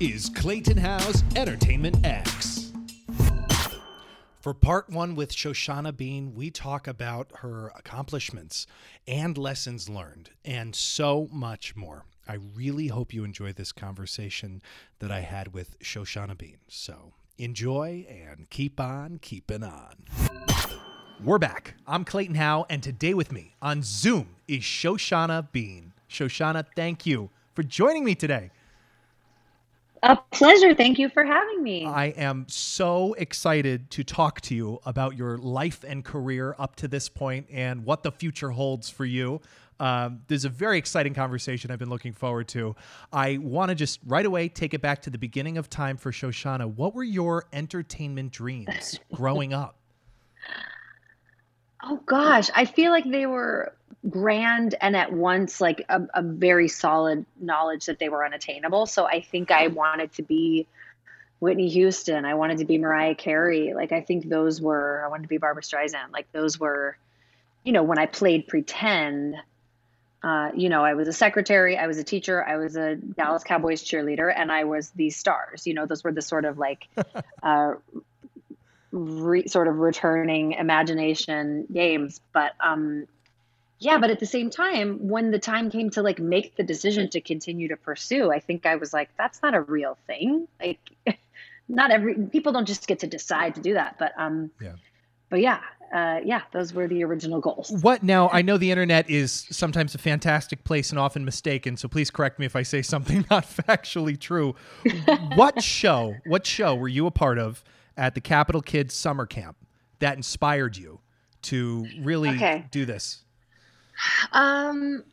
is Clayton Howe's Entertainment X. For part one with Shoshana Bean, we talk about her accomplishments and lessons learned, and so much more. I really hope you enjoy this conversation that I had with Shoshana Bean. So enjoy and keep on keeping on. We're back. I'm Clayton Howe, and today with me on Zoom is Shoshana Bean. Shoshana, thank you for joining me today. A pleasure. Thank you for having me. I am so excited to talk to you about your life and career up to this point and what the future holds for you. Um, there's a very exciting conversation I've been looking forward to. I want to just right away take it back to the beginning of time for Shoshana. What were your entertainment dreams growing up? Oh gosh, I feel like they were grand and at once like a, a, very solid knowledge that they were unattainable. So I think I wanted to be Whitney Houston. I wanted to be Mariah Carey. Like I think those were I wanted to be Barbra Streisand. Like those were, you know, when I played pretend. Uh, you know, I was a secretary, I was a teacher, I was a Dallas Cowboys cheerleader, and I was the stars. You know, those were the sort of like uh, re, sort of returning imagination games. But um, yeah, but at the same time, when the time came to like make the decision to continue to pursue, I think I was like, that's not a real thing. Like, not every people don't just get to decide to do that. But um, yeah, but yeah, uh, yeah, those were the original goals. What now? I know the internet is sometimes a fantastic place and often mistaken. So please correct me if I say something not factually true. what show? What show were you a part of at the Capital Kids Summer Camp that inspired you to really okay. do this? Um,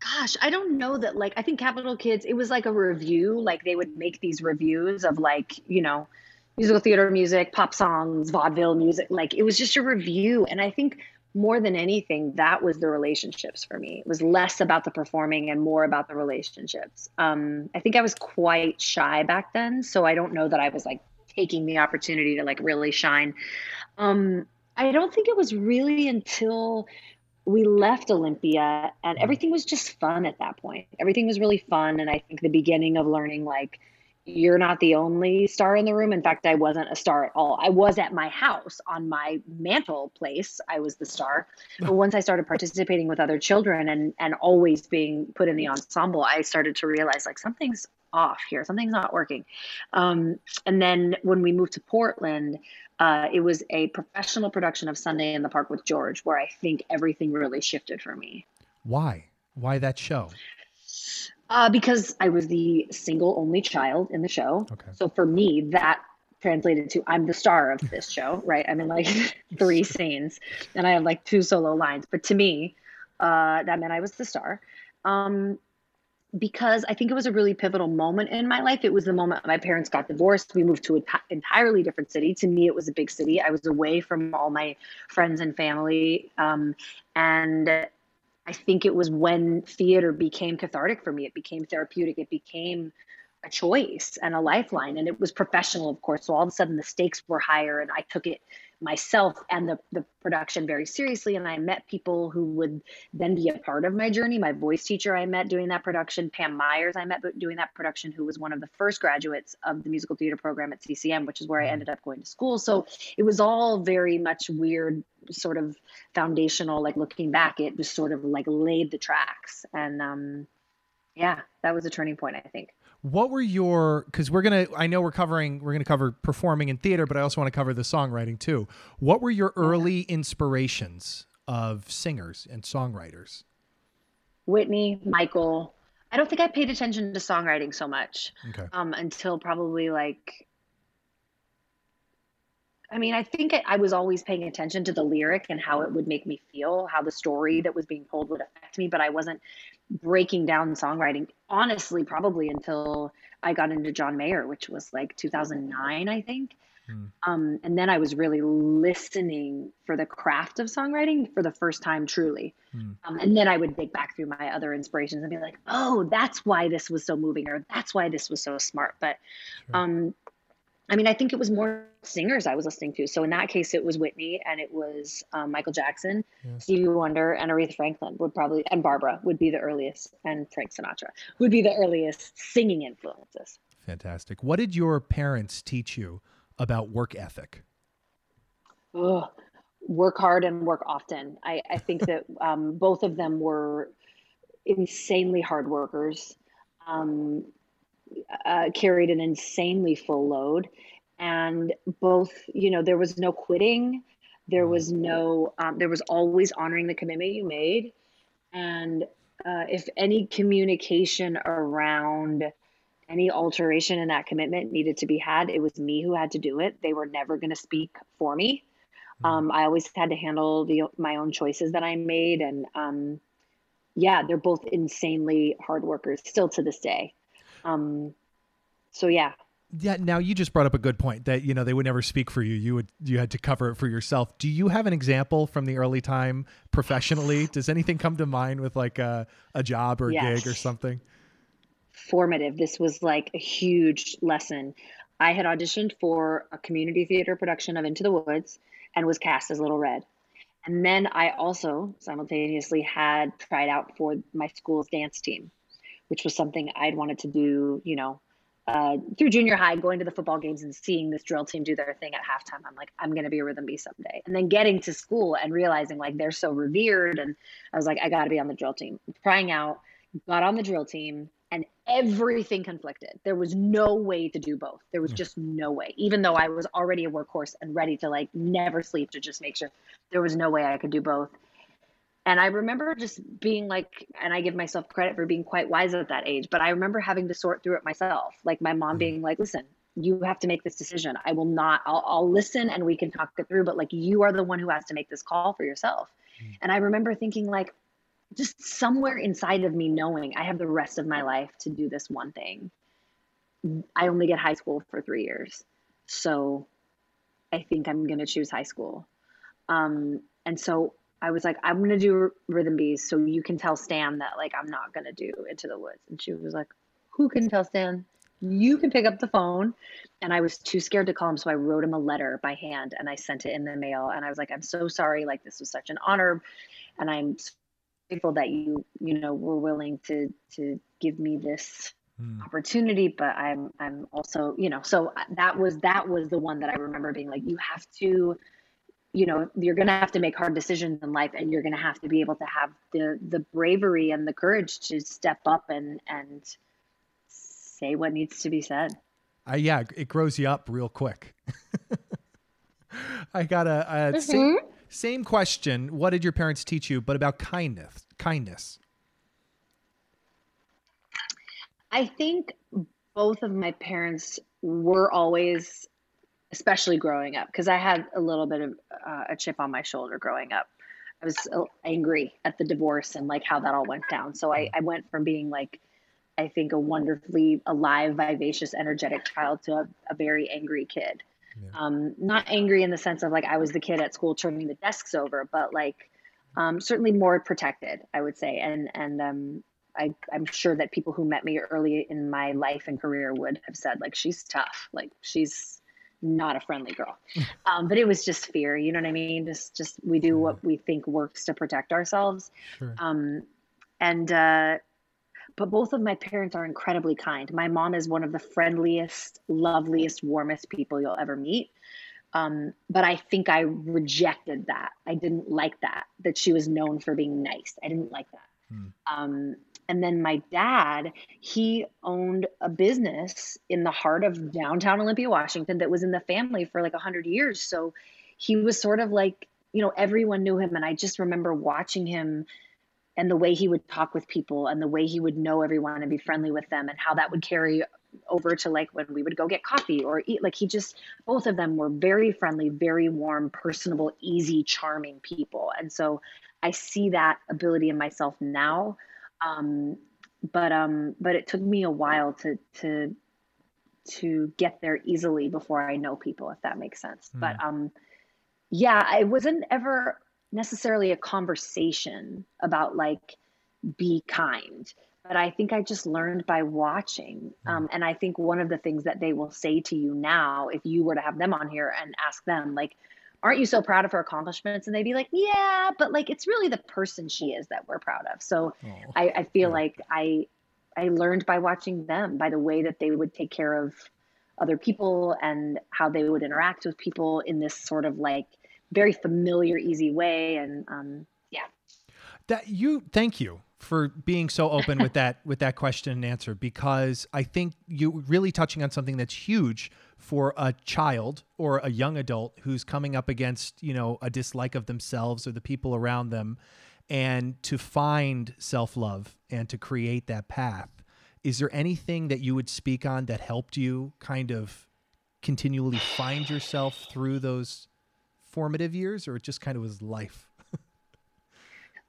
gosh, I don't know that. Like, I think Capital Kids, it was like a revue. Like, they would make these revues of like, you know, musical theater music, pop songs, vaudeville music. Like, it was just a revue. And I think more than anything, that was the relationships for me. It was less about the performing and more about the relationships. Um, I think I was quite shy back then, so I don't know that I was like taking the opportunity to like really shine. Um, I don't think it was really until we left Olympia and mm-hmm. everything was just fun at that point. Everything was really fun. And I think the beginning of learning, like, you're not the only star in the room. In fact, I wasn't a star at all. I was at my house on my mantle place. I was the star. But once I started participating with other children and and always being put in the ensemble, I started to realize like something's off here. Something's not working. Um, and then when we moved to Portland, uh, it was a professional production of Sunday in the Park with George, where I think everything really shifted for me. Why? Why that show? Uh, because I was the single only child in the show. Okay. So for me, that translated to I'm the star of this show, right? I'm in like three scenes and I have like two solo lines. But to me, uh, that meant I was the star. Um, because I think it was a really pivotal moment in my life. It was the moment my parents got divorced. We moved to an entirely different city. To me, it was a big city. I was away from all my friends and family. Um, and I think it was when theater became cathartic for me. It became therapeutic. It became a choice and a lifeline. And it was professional, of course. So all of a sudden the stakes were higher and I took it myself and the, the production very seriously. And I met people who would then be a part of my journey. My voice teacher I met doing that production, Pam Myers I met doing that production, who was one of the first graduates of the musical theater program at CCM, which is where I mm-hmm. ended up going to school. So it was all very much weird, sort of foundational, like looking back, it just sort of like laid the tracks. And um, yeah, that was a turning point, I think what were your because we're gonna i know we're covering we're gonna cover performing in theater but i also want to cover the songwriting too. What were your early inspirations of singers and songwriters? Whitney michael. I don't think i paid attention to songwriting so much okay. um, until probably like I mean, I think I was always paying attention to the lyric and how it would make me feel, how the story that was being told would affect me, but I wasn't breaking down songwriting honestly probably until I got into John Mayer, which was like 2009, I think. Hmm. Um, and then I was really listening for the craft of songwriting for the first time, truly. Hmm. Um, and then I would dig back through my other inspirations and be like, "Oh, that's why this was so moving, or that's why this was so smart." But sure. um, I mean, I think it was more singers I was listening to. So in that case, it was Whitney and it was um, Michael Jackson, yeah. Stevie Wonder, and Aretha Franklin would probably, and Barbara would be the earliest, and Frank Sinatra would be the earliest singing influences. Fantastic. What did your parents teach you about work ethic? Ugh, work hard and work often. I, I think that um, both of them were insanely hard workers, um, uh, carried an insanely full load. And both, you know, there was no quitting. There was no, um, there was always honoring the commitment you made. And uh, if any communication around any alteration in that commitment needed to be had, it was me who had to do it. They were never going to speak for me. Mm-hmm. Um, I always had to handle the my own choices that I made, and um, yeah, they're both insanely hard workers still to this day. Um, so yeah. Yeah. Now you just brought up a good point that you know they would never speak for you. You would you had to cover it for yourself. Do you have an example from the early time professionally? Does anything come to mind with like a a job or a yes. gig or something? Formative. This was like a huge lesson. I had auditioned for a community theater production of Into the Woods and was cast as Little Red. And then I also simultaneously had tried out for my school's dance team, which was something I'd wanted to do, you know, uh, through junior high, going to the football games and seeing this drill team do their thing at halftime. I'm like, I'm going to be a rhythm bee someday. And then getting to school and realizing like they're so revered. And I was like, I got to be on the drill team. Trying out, got on the drill team, and everything conflicted. There was no way to do both. There was just no way. Even though I was already a workhorse and ready to like never sleep to just make sure there was no way I could do both. And I remember just being like, and I give myself credit for being quite wise at that age, but I remember having to sort through it myself. Like my mom mm-hmm. being like, listen, you have to make this decision. I will not, I'll, I'll listen and we can talk it through, but like you are the one who has to make this call for yourself. Mm-hmm. And I remember thinking, like, just somewhere inside of me knowing I have the rest of my life to do this one thing. I only get high school for three years. So I think I'm going to choose high school. Um, and so I was like, I'm going to do Rhythm Bees so you can tell Stan that, like, I'm not going to do Into the Woods. And she was like, Who can tell Stan? You can pick up the phone. And I was too scared to call him. So I wrote him a letter by hand and I sent it in the mail. And I was like, I'm so sorry. Like, this was such an honor. And I'm grateful that you you know were willing to to give me this mm. opportunity but i'm i'm also you know so that was that was the one that i remember being like you have to you know you're going to have to make hard decisions in life and you're going to have to be able to have the the bravery and the courage to step up and and say what needs to be said uh, yeah it grows you up real quick i got a, a mm-hmm. Same question. What did your parents teach you, but about kindness? Kindness. I think both of my parents were always, especially growing up, because I had a little bit of uh, a chip on my shoulder growing up. I was angry at the divorce and like how that all went down. So I, I went from being like, I think, a wonderfully alive, vivacious, energetic child to a, a very angry kid. Yeah. Um, not angry in the sense of like I was the kid at school turning the desks over, but like um, certainly more protected, I would say. And and um, I, I'm sure that people who met me early in my life and career would have said like she's tough, like she's not a friendly girl. Um, but it was just fear, you know what I mean? Just just we do what we think works to protect ourselves. Sure. Um, and uh, but both of my parents are incredibly kind. My mom is one of the friendliest, loveliest, warmest people you'll ever meet. Um, but I think I rejected that. I didn't like that, that she was known for being nice. I didn't like that. Hmm. Um, and then my dad, he owned a business in the heart of downtown Olympia, Washington, that was in the family for like 100 years. So he was sort of like, you know, everyone knew him. And I just remember watching him and the way he would talk with people and the way he would know everyone and be friendly with them and how that would carry over to like when we would go get coffee or eat like he just both of them were very friendly very warm personable easy charming people and so i see that ability in myself now um, but um but it took me a while to to to get there easily before i know people if that makes sense mm. but um yeah it wasn't ever necessarily a conversation about like be kind but i think i just learned by watching hmm. um, and i think one of the things that they will say to you now if you were to have them on here and ask them like aren't you so proud of her accomplishments and they'd be like yeah but like it's really the person she is that we're proud of so I, I, feel yeah. like i I learned by watching them, by the way that they would take care of other people and how they would interact with people in this sort of like very familiar, easy way. And um, yeah. That you, thank you for being so open with that with that question and answer because I think you really touching on something that's huge for a child or a young adult who's coming up against, you know, a dislike of themselves or the people around them and to find self-love and to create that path. Is there anything that you would speak on that helped you kind of continually find yourself through those formative years or it just kind of was life?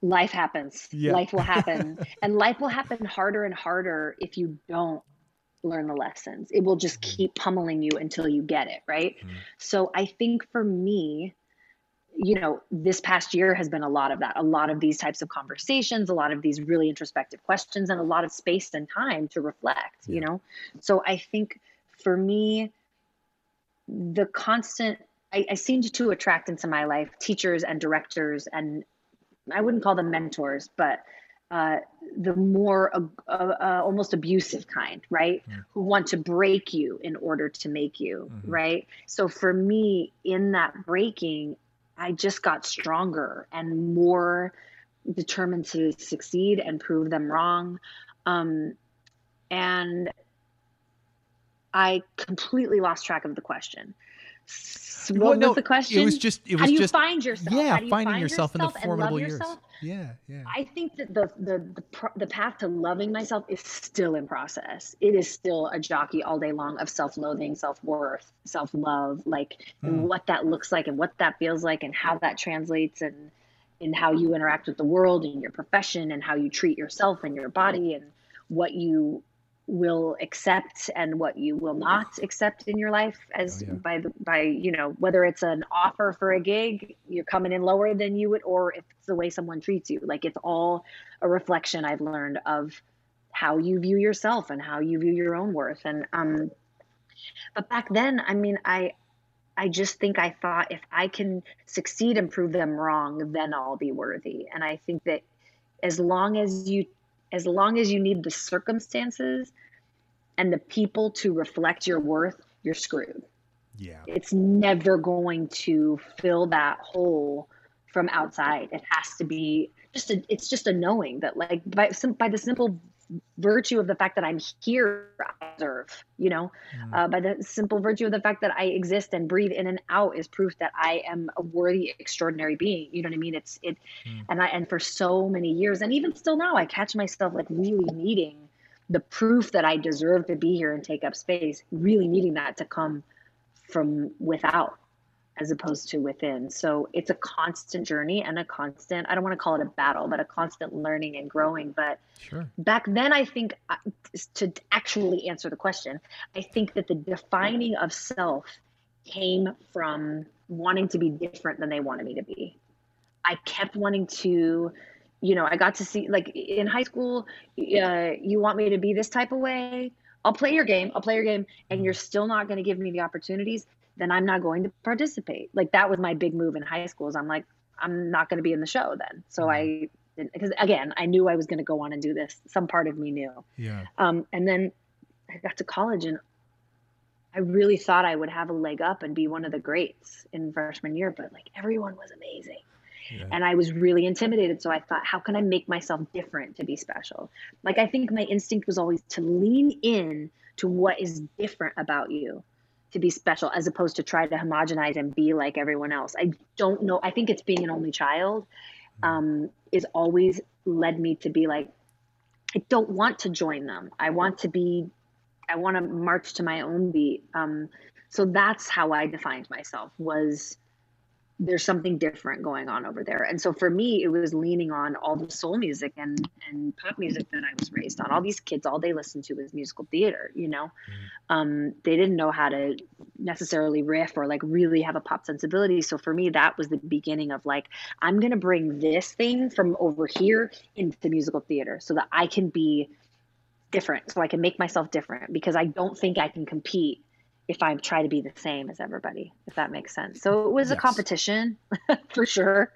Life happens. Yeah. Life will happen. and life will happen harder and harder if you don't learn the lessons. It will just mm-hmm. keep pummeling you until you get it, right? Mm-hmm. So I think for me, you know, this past year has been a lot of that, a lot of these types of conversations, a lot of these really introspective questions, and a lot of space and time to reflect, yeah. you know? So I think for me, the constant, I, I seemed to attract into my life teachers and directors, and I wouldn't call them mentors, but uh, the more uh, uh, almost abusive kind, right? Mm. Who want to break you in order to make you, mm-hmm. right? So for me, in that breaking, I just got stronger and more determined to succeed and prove them wrong. Um, and I completely lost track of the question. What well, no, was the question? It was just. It was How do you just, find yourself? Yeah, finding find yourself, yourself, in the formidable years. Yeah, yeah. I think that the the the, the path to loving myself is still in process. It is still a jockey all day long of self-loathing, self-worth, self-love, like mm. what that looks like and what that feels like and how that translates and in how you interact with the world and your profession and how you treat yourself and your body and what you will accept and what you will not accept in your life as oh, yeah. by the by you know whether it's an offer for a gig you're coming in lower than you would or if it's the way someone treats you. Like it's all a reflection i've learned of how you view yourself and how you view your own worth. And um but back then i mean i i just think i thought if i can succeed and prove them wrong then i'll be worthy. And i think that as long as you as long as you need the circumstances and the people to reflect your worth, you're screwed. Yeah. It's never going to fill that hole from outside. It has to be just a, it's just a knowing that like by by the simple virtue of the fact that I'm here, I deserve, you know, mm. uh, by the simple virtue of the fact that I exist and breathe in and out is proof that I am a worthy, extraordinary being. You know what I mean? It's it, mm. and I and for so many years, and even still now, I catch myself like really needing the proof that I deserve to be here and take up space, really needing that to come from without as opposed to within. So it's a constant journey and a constant, I don't want to call it a battle, but a constant learning and growing. But sure. back then, I think uh, to actually answer the question, I think that the defining of self came from wanting to be different than they wanted me to be. I kept wanting to, you know, I got to see, like in high school, uh, you want me to be this type of way. I'll play your game. I'll play your game, and mm-hmm. you're still not going to give me the opportunities then I'm not going to participate. Like that was my big move in high school. Is I'm like, I'm not going to be in the show then. So mm-hmm. I, because again, I knew I was going to go on and do this. Some part of me knew. Yeah. Um, and then I got to college and I really thought I would have a leg up and be one of the greats in freshman year, but like everyone was amazing. Yeah. And I was really intimidated. So I thought, how can I make myself different to be special? Like, I think my instinct was always to lean in to what is different about you to be special as opposed to try to homogenize and be like everyone else. I don't know. I think it's being an only child um, is always led me to be like, I don't want to join them. I want to be, I want to march to my own beat. Um, so that's how I defined myself was there's something different going on over there. And so for me, it was leaning on all the soul music and, and pop music that I was raised on. All these kids, all they listened to was musical theater, you know? Mm-hmm. Um, they didn't know how to necessarily riff or like really have a pop sensibility. So for me, that was the beginning of like, I'm going to bring this thing from over here into musical theater so that I can be different. So I can make myself different because I don't think I can compete if I try to be the same as everybody, if that makes sense. So it was yes. a competition for sure.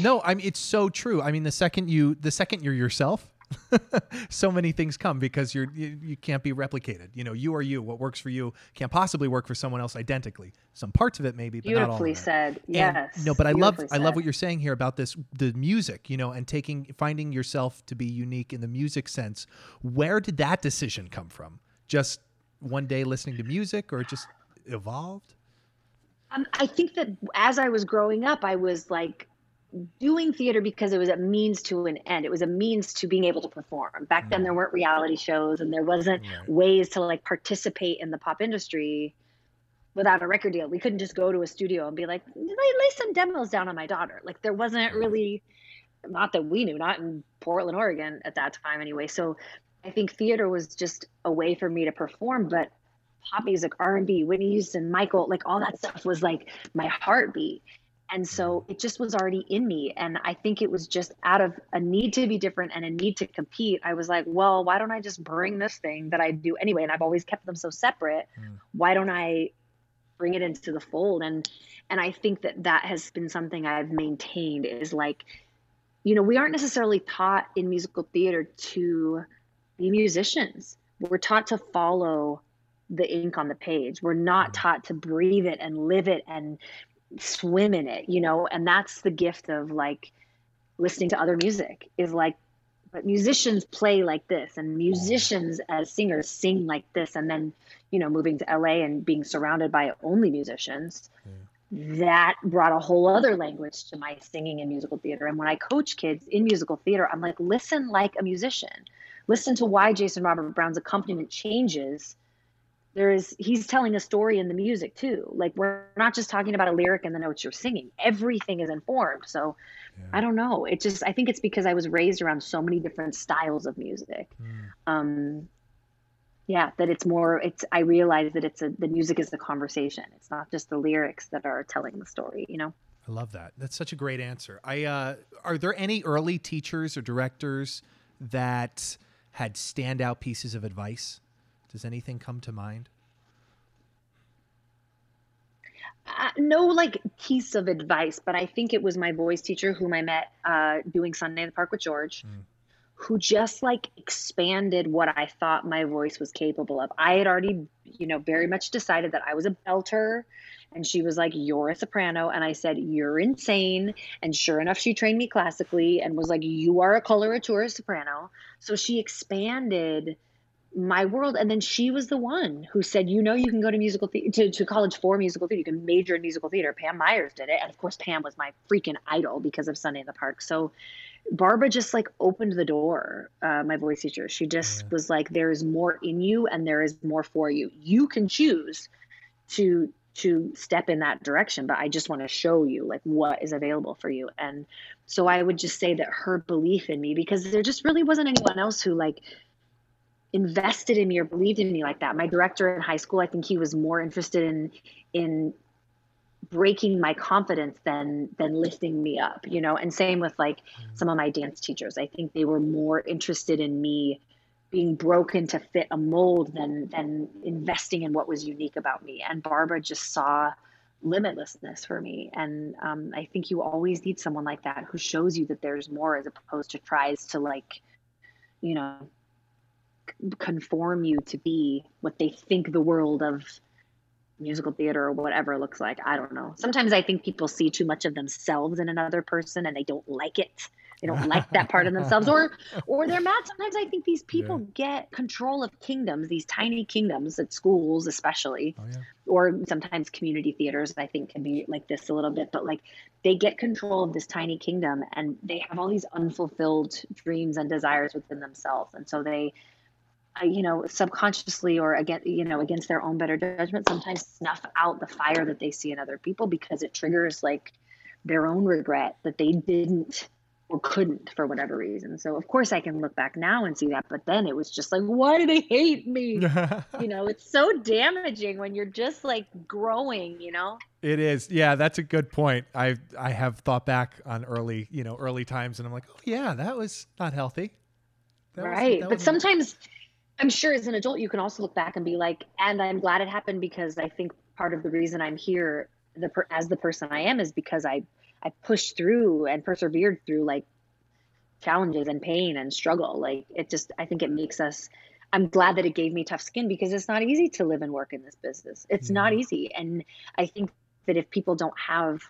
No, I mean it's so true. I mean the second you the second you're yourself so many things come because you're you, you, can't be replicated. You know, you are you. What works for you can't possibly work for someone else identically. Some parts of it maybe, but beautifully not all it. said. Yes. And, no, but I love said. I love what you're saying here about this the music. You know, and taking finding yourself to be unique in the music sense. Where did that decision come from? Just one day listening to music, or just evolved? Um, I think that as I was growing up, I was like doing theater because it was a means to an end. It was a means to being able to perform. Back then, there mm. weren't reality shows and there wasn't right. ways to like participate in the pop industry without a record deal. We couldn't just go to a studio and be like, lay some demos down on my daughter. Like there wasn't really, not that we knew, not in Portland, Oregon at that time anyway. So I think theater was just a way for me to perform, but pop music, R&B, Whitney Houston, Michael, like all that stuff was like my heartbeat. And so it just was already in me. And I think it was just out of a need to be different and a need to compete. I was like, well, why don't I just bring this thing that I do anyway? And I've always kept them so separate. Mm. Why don't I bring it into the fold? And, and I think that that has been something I've maintained is like, you know, we aren't necessarily taught in musical theater to be musicians. We're taught to follow the ink on the page. We're not mm. taught to breathe it and live it and swim in it, you know, and that's the gift of like listening to other music is like but musicians play like this and musicians as singers sing like this and then you know moving to LA and being surrounded by only musicians yeah. that brought a whole other language to my singing and musical theater and when I coach kids in musical theater I'm like listen like a musician listen to why Jason Robert Brown's accompaniment changes there is he's telling a story in the music too. Like we're not just talking about a lyric and the notes you're singing. Everything is informed. So yeah. i don't know. It just i think it's because i was raised around so many different styles of music. Mm. um yeah that it's more it's i realize that it's a the music is the conversation. It's not just the lyrics that are telling the story you know? I love that. That's such a great answer. I uh are there any early teachers or directors that had standout pieces of advice does anything come to mind? Uh, no like piece of advice, but I think it was my boys' teacher whom I met uh, doing Sunday in the Park with George, mm. Who just like expanded what I thought my voice was capable of. I had already, you know, very much decided that I was a belter. And she was like, You're a soprano. And I said, You're insane. And sure enough, she trained me classically and was like, You are a coloratura soprano. So she expanded my world and then she was the one who said you know you can go to musical the- to, to college for musical theater you can major in musical theater pam myers did it and of course pam was my freaking idol because of sunday in the park so barbara just like opened the door uh, my voice teacher she just yeah. was like there is more in you and there is more for you you can choose to to step in that direction but i just want to show you like what is available for you and so i would just say that her belief in me because there just really wasn't anyone else who like invested in me or believed in me like that. My director in high school, I think he was more interested in in breaking my confidence than than lifting me up, you know. And same with like some of my dance teachers. I think they were more interested in me being broken to fit a mold than than investing in what was unique about me. And Barbara just saw limitlessness for me. And um, I think you always need someone like that who shows you that there's more as opposed to tries to like, you know, conform you to be what they think the world of musical theater or whatever looks like. I don't know. Sometimes I think people see too much of themselves in another person and they don't like it. They don't like that part of themselves or or they're mad. Sometimes I think these people yeah. get control of kingdoms, these tiny kingdoms at schools especially. Oh, yeah. Or sometimes community theaters I think can be like this a little bit, but like they get control of this tiny kingdom and they have all these unfulfilled dreams and desires within themselves. And so they you know, subconsciously or again, you know, against their own better judgment, sometimes snuff out the fire that they see in other people because it triggers like their own regret that they didn't or couldn't for whatever reason. So of course I can look back now and see that, but then it was just like, why do they hate me? you know, it's so damaging when you're just like growing, you know? It is. Yeah, that's a good point. I I have thought back on early, you know, early times and I'm like, oh yeah, that was not healthy. That right. Was, but sometimes I'm sure as an adult, you can also look back and be like, and I'm glad it happened because I think part of the reason I'm here, the as the person I am, is because I I pushed through and persevered through like challenges and pain and struggle. Like it just, I think it makes us. I'm glad that it gave me tough skin because it's not easy to live and work in this business. It's not mm-hmm. easy, and I think that if people don't have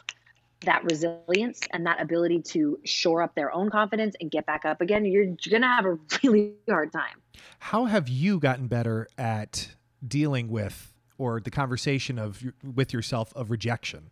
that resilience and that ability to shore up their own confidence and get back up again, you're going to have a really hard time. How have you gotten better at dealing with or the conversation of with yourself of rejection?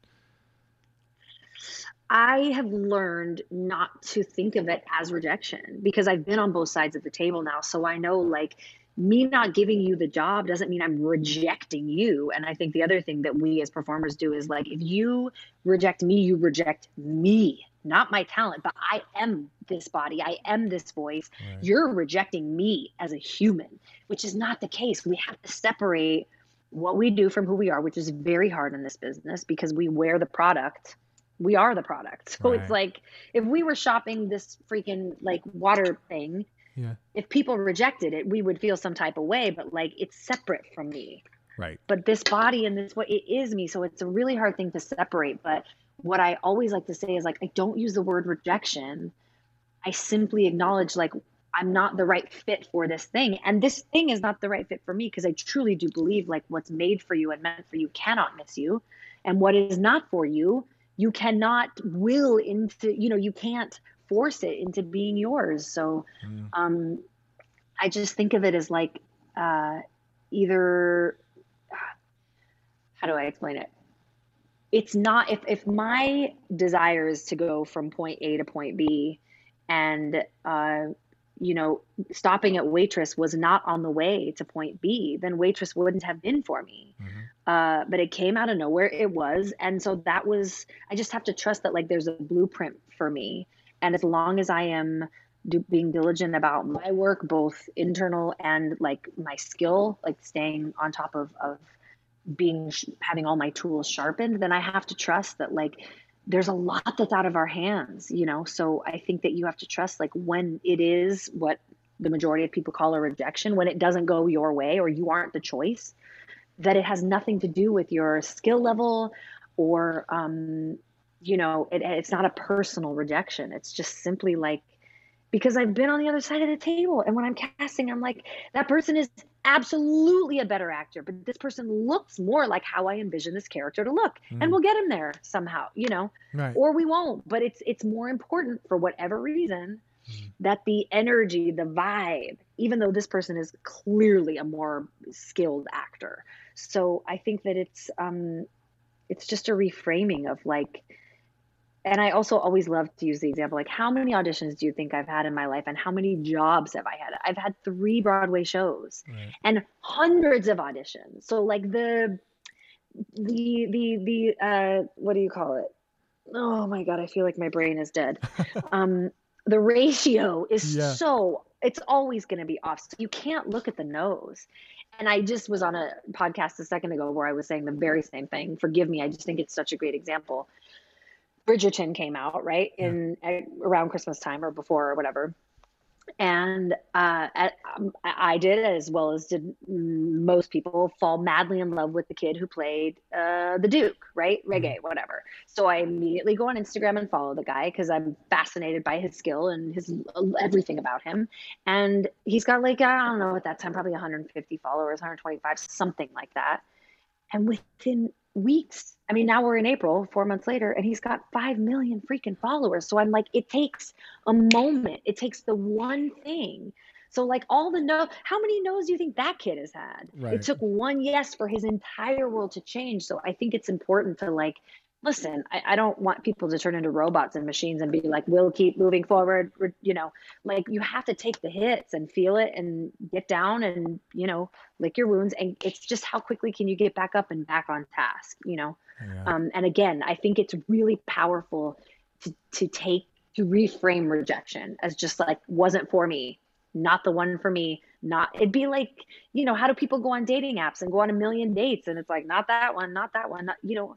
I have learned not to think of it as rejection because I've been on both sides of the table now. So I know like me not giving you the job doesn't mean I'm rejecting you. And I think the other thing that we as performers do is like, if you reject me, you reject me, not my talent, but I am this body, I am this voice. Right. You're rejecting me as a human, which is not the case. We have to separate what we do from who we are, which is very hard in this business because we wear the product. We are the product. So right. it's like if we were shopping this freaking like water thing, yeah. If people rejected it, we would feel some type of way, but like it's separate from me. Right. But this body and this what it is me. So it's a really hard thing to separate. But what I always like to say is like I don't use the word rejection. I simply acknowledge like I'm not the right fit for this thing. And this thing is not the right fit for me because I truly do believe like what's made for you and meant for you cannot miss you. And what is not for you, you cannot will into, you know, you can't force it into being yours. So mm. um, I just think of it as like uh, either, how do I explain it? It's not, if, if my desire is to go from point A to point B and, uh, you know, stopping at waitress was not on the way to point B, then waitress wouldn't have been for me. Mm-hmm. Uh, but it came out of nowhere. It was, and so that was. I just have to trust that like there's a blueprint for me, and as long as i am do, being diligent about my work both internal and like my skill like staying on top of of being having all my tools sharpened then i have to trust that like there's a lot that's out of our hands you know? So i think that you have to trust like when it is what the majority of people call a rejection when it doesn't go your way or you aren't the choice that it has nothing to do with your skill level or um, you know, it, it's not a personal rejection. It's just simply like, because I've been on the other side of the table. And when I'm casting, I'm like, that person is absolutely a better actor, but this person looks more like how I envision this character to look. Mm. And we'll get him there somehow, you know, right. or we won't. But it's it's more important for whatever reason mm. that the energy, the vibe, even though this person is clearly a more skilled actor. So I think that it's um it's just a reframing of like and I also always love to use the example like how many auditions do you think I've had in my life and how many jobs have I had? I've had 3 Broadway shows right. and hundreds of auditions. So like the the the the uh what do you call it? Oh my god, I feel like my brain is dead. um the ratio is yeah. so it's always going to be off. So you can't look at the nose. And I just was on a podcast a second ago where I was saying the very same thing. Forgive me, I just think it's such a great example Bridgerton came out right in yeah. around Christmas time or before or whatever, and uh, at, um, I did as well as did most people fall madly in love with the kid who played uh, the Duke, right? Mm-hmm. Mm-hmm. whatever. So I immediately go on Instagram and follow the guy because I'm fascinated by his skill and his everything about him. And he's got like I don't know at that time probably 150 followers, 125, something like that. And within weeks. I mean, now we're in April, four months later, and he's got 5 million freaking followers. So I'm like, it takes a moment, it takes the one thing. So, like, all the no, how many no's do you think that kid has had? Right. It took one yes for his entire world to change. So, I think it's important to like listen, I, I, don't want people to turn into robots and machines and be like, we'll keep moving forward. you know, like you have to take the hits and feel it and get down and, you know, lick your wounds. And it's just how quickly can you get back up and back on task, you know? Yeah. Um, and again, I think it's really powerful to, to take, to reframe rejection as just like, wasn't for me, not the one for me not it'd be like you know how do people go on dating apps and go on a million dates and it's like not that one not that one not, you know